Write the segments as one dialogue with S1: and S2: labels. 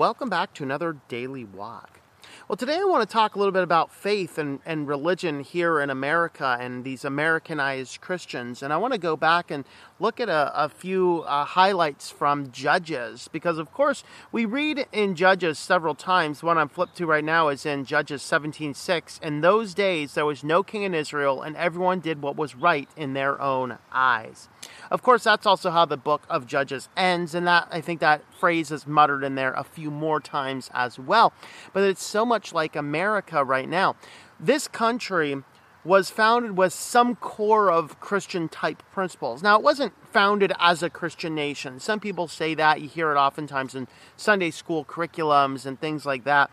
S1: Welcome back to another daily walk. Well, today I want to talk a little bit about faith and, and religion here in America and these Americanized Christians. And I want to go back and look at a, a few uh, highlights from Judges because, of course, we read in Judges several times. One I'm flipped to right now is in Judges 17:6. In those days there was no king in Israel, and everyone did what was right in their own eyes. Of course, that's also how the book of Judges ends, and that I think that phrase is muttered in there a few more times as well. But it's so much like America right now. This country was founded with some core of Christian type principles. Now, it wasn't founded as a Christian nation. Some people say that. You hear it oftentimes in Sunday school curriculums and things like that.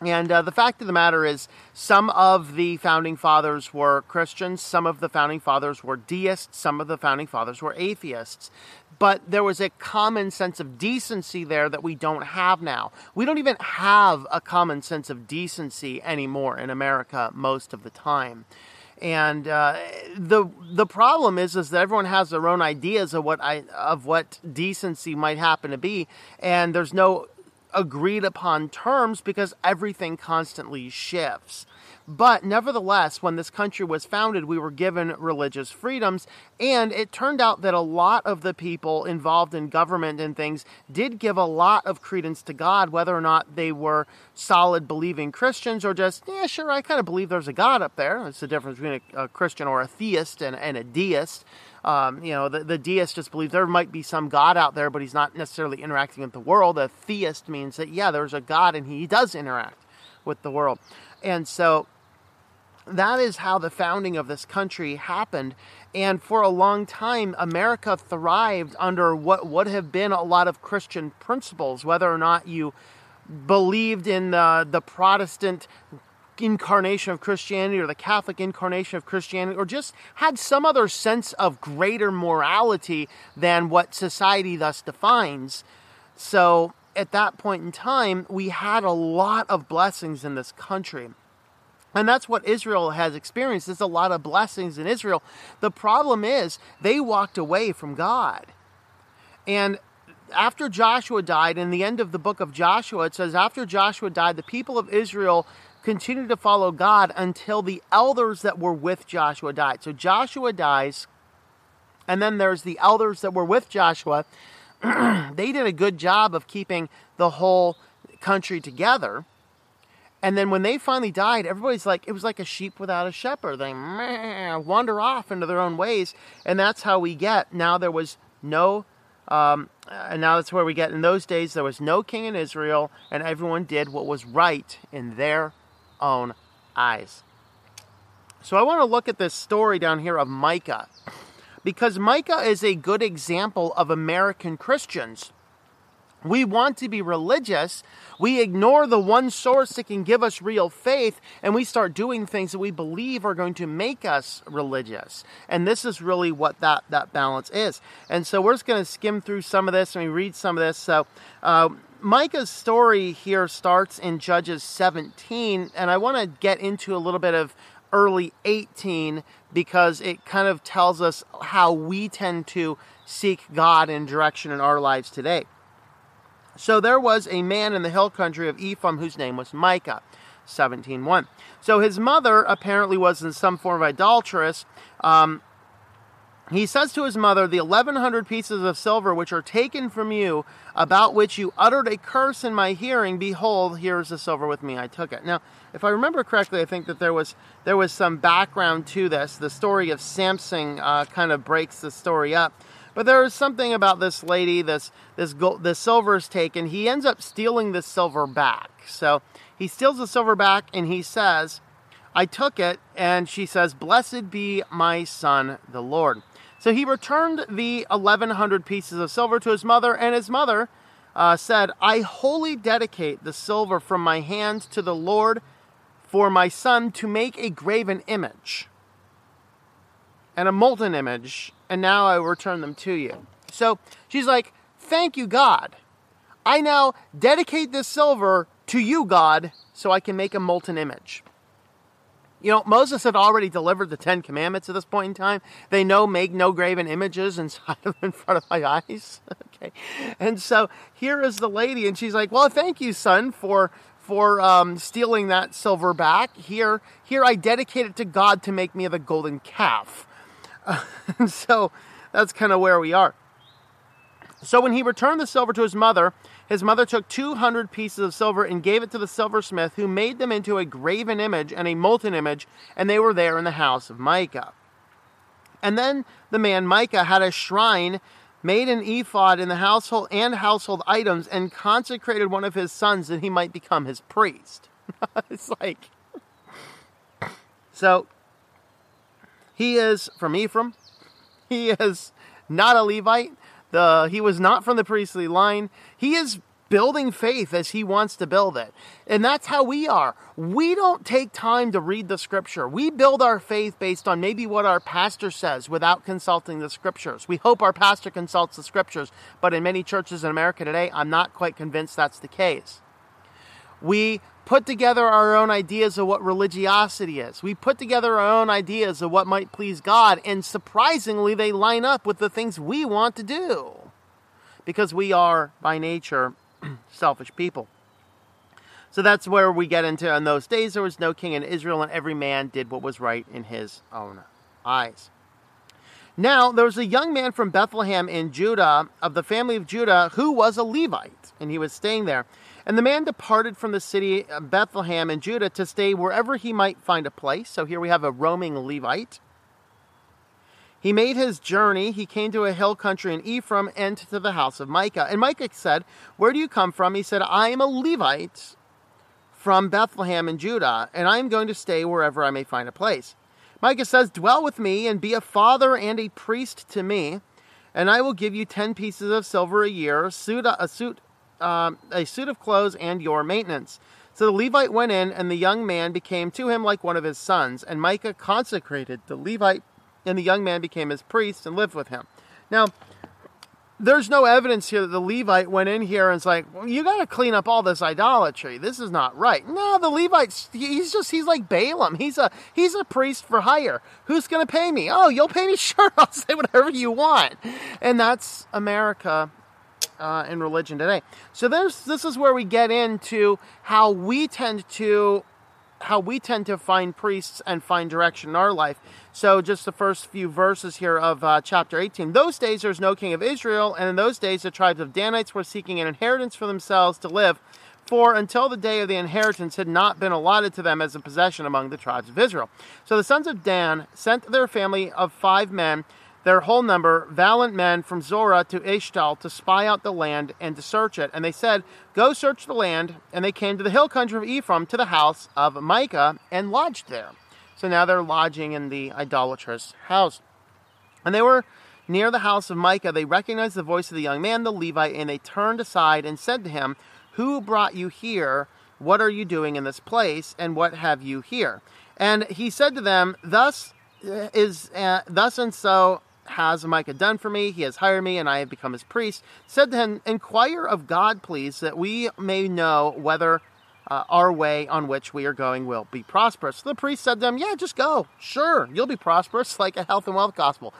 S1: And uh, the fact of the matter is, some of the founding fathers were Christians, some of the founding fathers were deists, some of the founding fathers were atheists. But there was a common sense of decency there that we don't have now. We don't even have a common sense of decency anymore in America most of the time. And uh, the the problem is is that everyone has their own ideas of what I of what decency might happen to be, and there's no agreed upon terms because everything constantly shifts. But nevertheless, when this country was founded, we were given religious freedoms, and it turned out that a lot of the people involved in government and things did give a lot of credence to God, whether or not they were solid believing Christians or just, yeah, sure, I kind of believe there's a God up there. It's the difference between a, a Christian or a theist and, and a deist. Um, you know, the, the deist just believes there might be some God out there, but he's not necessarily interacting with the world. A theist means that, yeah, there's a God and he does interact with the world. And so that is how the founding of this country happened. And for a long time, America thrived under what would have been a lot of Christian principles, whether or not you believed in the, the Protestant incarnation of Christianity or the Catholic incarnation of Christianity or just had some other sense of greater morality than what society thus defines. So at that point in time, we had a lot of blessings in this country. And that's what Israel has experienced. There's a lot of blessings in Israel. The problem is they walked away from God. And after Joshua died, in the end of the book of Joshua, it says, After Joshua died, the people of Israel continued to follow God until the elders that were with Joshua died. So Joshua dies, and then there's the elders that were with Joshua. they did a good job of keeping the whole country together. And then when they finally died, everybody's like, it was like a sheep without a shepherd. They meh, wander off into their own ways. And that's how we get. Now there was no, um, and now that's where we get. In those days, there was no king in Israel, and everyone did what was right in their own eyes. So I want to look at this story down here of Micah because Micah is a good example of American Christians. We want to be religious. We ignore the one source that can give us real faith, and we start doing things that we believe are going to make us religious. And this is really what that, that balance is. And so we're just going to skim through some of this and we read some of this. So, uh, Micah's story here starts in Judges 17, and I want to get into a little bit of early 18 because it kind of tells us how we tend to seek God in direction in our lives today. So there was a man in the hill country of Ephraim whose name was Micah. 17.1. So his mother apparently was in some form of idolatrous. Um, he says to his mother, The 1100 pieces of silver which are taken from you, about which you uttered a curse in my hearing, behold, here is the silver with me, I took it. Now, if I remember correctly, I think that there was there was some background to this. The story of Samson uh, kind of breaks the story up. But there is something about this lady, this this gold, silver is taken. He ends up stealing the silver back. So he steals the silver back, and he says, "I took it." And she says, "Blessed be my son, the Lord." So he returned the 1100 pieces of silver to his mother, and his mother uh, said, I wholly dedicate the silver from my hands to the Lord for my son to make a graven image and a molten image, and now I return them to you. So she's like, Thank you, God. I now dedicate this silver to you, God, so I can make a molten image. You know, Moses had already delivered the Ten Commandments at this point in time. They know make no graven images inside of in front of my eyes. okay. And so here is the lady, and she's like, Well, thank you, son, for for um, stealing that silver back. Here, here I dedicate it to God to make me the golden calf. So that's kind of where we are. So when he returned the silver to his mother, his mother took 200 pieces of silver and gave it to the silversmith, who made them into a graven image and a molten image, and they were there in the house of Micah. And then the man Micah had a shrine made an ephod in the household and household items, and consecrated one of his sons that he might become his priest. it's like. So, he is from Ephraim. He is not a Levite. The, he was not from the priestly line. He is building faith as he wants to build it. And that's how we are. We don't take time to read the scripture. We build our faith based on maybe what our pastor says without consulting the scriptures. We hope our pastor consults the scriptures, but in many churches in America today, I'm not quite convinced that's the case. We put together our own ideas of what religiosity is. We put together our own ideas of what might please God, and surprisingly, they line up with the things we want to do because we are, by nature, selfish people. So that's where we get into in those days there was no king in Israel, and every man did what was right in his own eyes. Now, there was a young man from Bethlehem in Judah, of the family of Judah, who was a Levite, and he was staying there. And the man departed from the city of Bethlehem in Judah to stay wherever he might find a place. So here we have a roaming Levite. He made his journey. He came to a hill country in Ephraim and to the house of Micah. And Micah said, Where do you come from? He said, I am a Levite from Bethlehem in Judah, and I am going to stay wherever I may find a place. Micah says, Dwell with me and be a father and a priest to me, and I will give you ten pieces of silver a year, a suit, um, a suit of clothes, and your maintenance. So the Levite went in, and the young man became to him like one of his sons. And Micah consecrated the Levite, and the young man became his priest and lived with him. Now, there's no evidence here that the Levite went in here and was like, well, you got to clean up all this idolatry. This is not right. No, the Levite, he's just, he's like Balaam. He's a, he's a priest for hire. Who's going to pay me? Oh, you'll pay me? Sure, I'll say whatever you want. And that's America uh, in religion today. So there's, this is where we get into how we tend to how we tend to find priests and find direction in our life. So, just the first few verses here of uh, chapter 18. Those days there was no king of Israel, and in those days the tribes of Danites were seeking an inheritance for themselves to live, for until the day of the inheritance had not been allotted to them as a possession among the tribes of Israel. So the sons of Dan sent their family of five men their whole number, valiant men from Zorah to Eshtaol, to spy out the land and to search it. And they said, Go search the land. And they came to the hill country of Ephraim to the house of Micah and lodged there. So now they're lodging in the idolatrous house. And they were near the house of Micah. They recognized the voice of the young man, the Levite, and they turned aside and said to him, Who brought you here? What are you doing in this place? And what have you here? And he said to them, Thus is uh, thus and so has Micah done for me? He has hired me, and I have become his priest. Said to him, Inquire of God, please, that we may know whether uh, our way on which we are going will be prosperous. The priest said to him, Yeah, just go. Sure, you'll be prosperous, like a health and wealth gospel.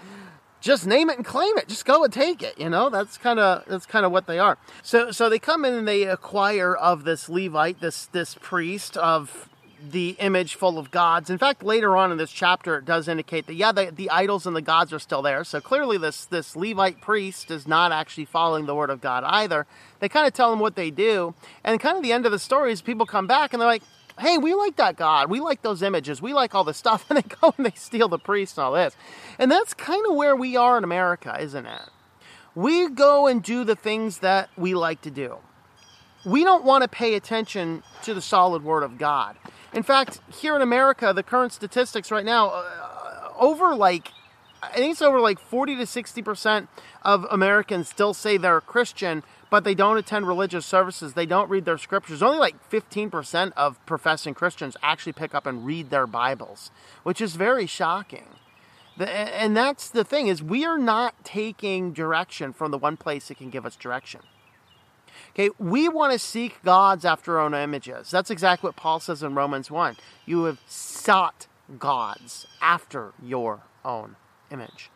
S1: Just name it and claim it. Just go and take it. You know, that's kind of that's kind of what they are. So so they come in and they acquire of this Levite, this this priest of the image full of gods. In fact, later on in this chapter, it does indicate that yeah, the, the idols and the gods are still there. So clearly, this this Levite priest is not actually following the word of God either. They kind of tell him what they do, and kind of the end of the story is people come back and they're like, "Hey, we like that God. We like those images. We like all this stuff," and they go and they steal the priest and all this. And that's kind of where we are in America, isn't it? We go and do the things that we like to do. We don't want to pay attention to the solid word of God. In fact, here in America, the current statistics right now, uh, over like, I think it's over like 40 to 60% of Americans still say they're a Christian, but they don't attend religious services. They don't read their scriptures. Only like 15% of professing Christians actually pick up and read their Bibles, which is very shocking. And that's the thing is we are not taking direction from the one place that can give us direction. Okay, we want to seek gods after our own images. That's exactly what Paul says in Romans 1. You have sought gods after your own image.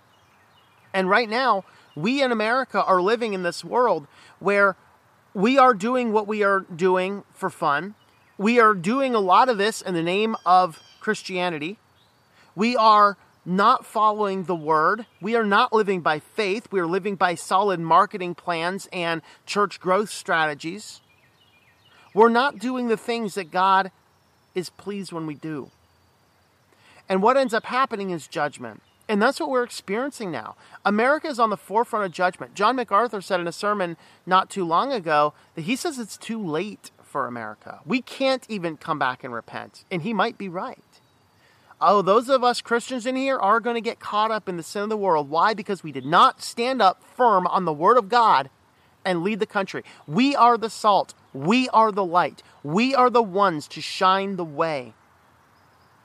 S1: And right now, we in America are living in this world where we are doing what we are doing for fun. We are doing a lot of this in the name of Christianity. We are not following the word. We are not living by faith. We are living by solid marketing plans and church growth strategies. We're not doing the things that God is pleased when we do. And what ends up happening is judgment. And that's what we're experiencing now. America is on the forefront of judgment. John MacArthur said in a sermon not too long ago that he says it's too late for America. We can't even come back and repent. And he might be right. Oh, those of us Christians in here are going to get caught up in the sin of the world. Why? Because we did not stand up firm on the Word of God and lead the country. We are the salt. We are the light. We are the ones to shine the way.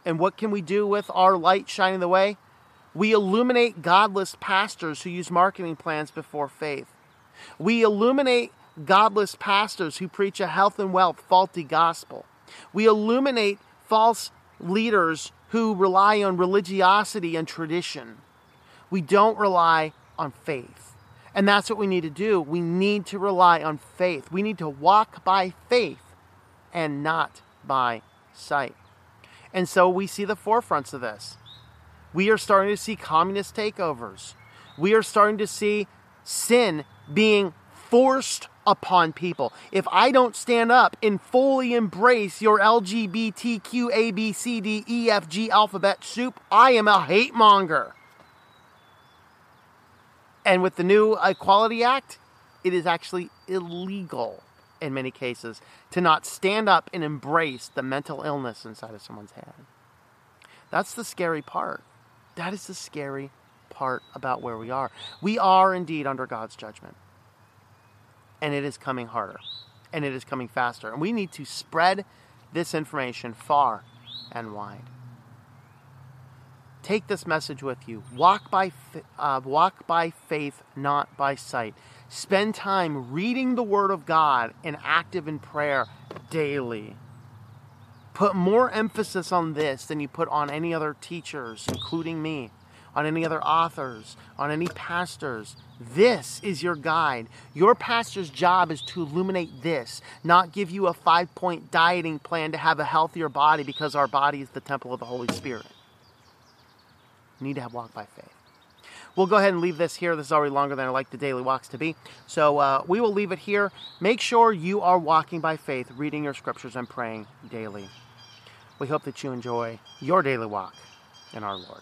S1: And what can we do with our light shining the way? We illuminate godless pastors who use marketing plans before faith. We illuminate godless pastors who preach a health and wealth faulty gospel. We illuminate false leaders who rely on religiosity and tradition. We don't rely on faith. And that's what we need to do. We need to rely on faith. We need to walk by faith and not by sight. And so we see the forefronts of this. We are starting to see communist takeovers. We are starting to see sin being forced upon people. If I don't stand up and fully embrace your LGBTQ A B C D E F G alphabet soup, I am a hate monger. And with the new Equality Act, it is actually illegal in many cases to not stand up and embrace the mental illness inside of someone's head. That's the scary part. That is the scary part about where we are. We are indeed under God's judgment. And it is coming harder. And it is coming faster. And we need to spread this information far and wide. Take this message with you. Walk by, uh, walk by faith, not by sight. Spend time reading the Word of God and active in prayer daily. Put more emphasis on this than you put on any other teachers, including me, on any other authors, on any pastors. This is your guide. Your pastor's job is to illuminate this, not give you a five point dieting plan to have a healthier body because our body is the temple of the Holy Spirit. You need to have walk by faith. We'll go ahead and leave this here. This is already longer than I like the daily walks to be. So uh, we will leave it here. Make sure you are walking by faith, reading your scriptures, and praying daily. We hope that you enjoy your daily walk in our Lord.